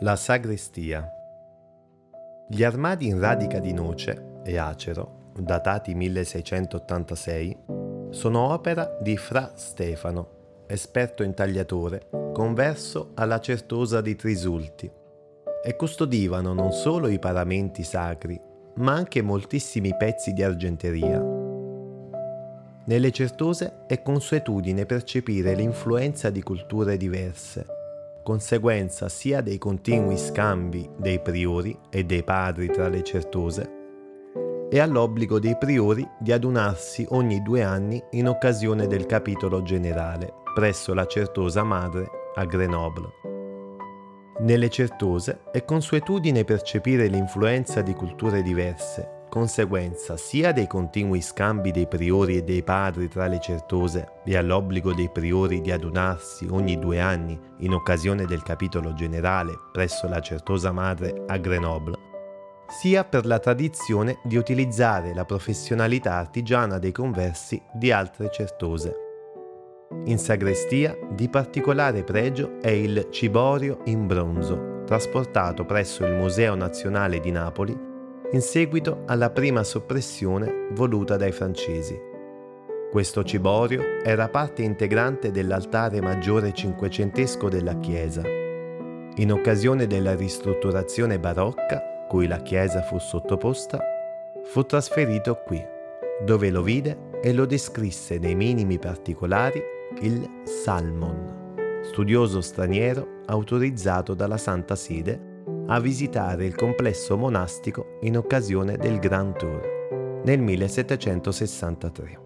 La sagrestia. Gli armadi in radica di noce e acero, datati 1686, sono opera di Fra Stefano, esperto intagliatore, converso alla certosa di Trisulti, e custodivano non solo i paramenti sacri, ma anche moltissimi pezzi di argenteria. Nelle certose è consuetudine percepire l'influenza di culture diverse conseguenza sia dei continui scambi dei priori e dei padri tra le certose, e all'obbligo dei priori di adunarsi ogni due anni in occasione del capitolo generale presso la certosa madre a Grenoble. Nelle certose è consuetudine percepire l'influenza di culture diverse conseguenza sia dei continui scambi dei priori e dei padri tra le certose e all'obbligo dei priori di adunarsi ogni due anni in occasione del capitolo generale presso la certosa madre a Grenoble, sia per la tradizione di utilizzare la professionalità artigiana dei conversi di altre certose. In sagrestia di particolare pregio è il ciborio in bronzo, trasportato presso il Museo Nazionale di Napoli in seguito alla prima soppressione voluta dai francesi. Questo ciborio era parte integrante dell'altare maggiore cinquecentesco della chiesa. In occasione della ristrutturazione barocca, cui la chiesa fu sottoposta, fu trasferito qui, dove lo vide e lo descrisse nei minimi particolari il Salmon, studioso straniero autorizzato dalla Santa Sede a visitare il complesso monastico in occasione del Grand Tour nel 1763.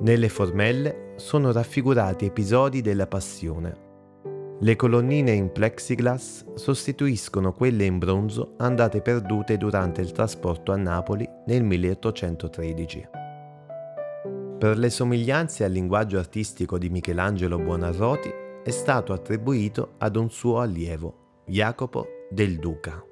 Nelle formelle sono raffigurati episodi della Passione. Le colonnine in plexiglass sostituiscono quelle in bronzo andate perdute durante il trasporto a Napoli nel 1813. Per le somiglianze al linguaggio artistico di Michelangelo Buonarroti è stato attribuito ad un suo allievo, Jacopo del Duca.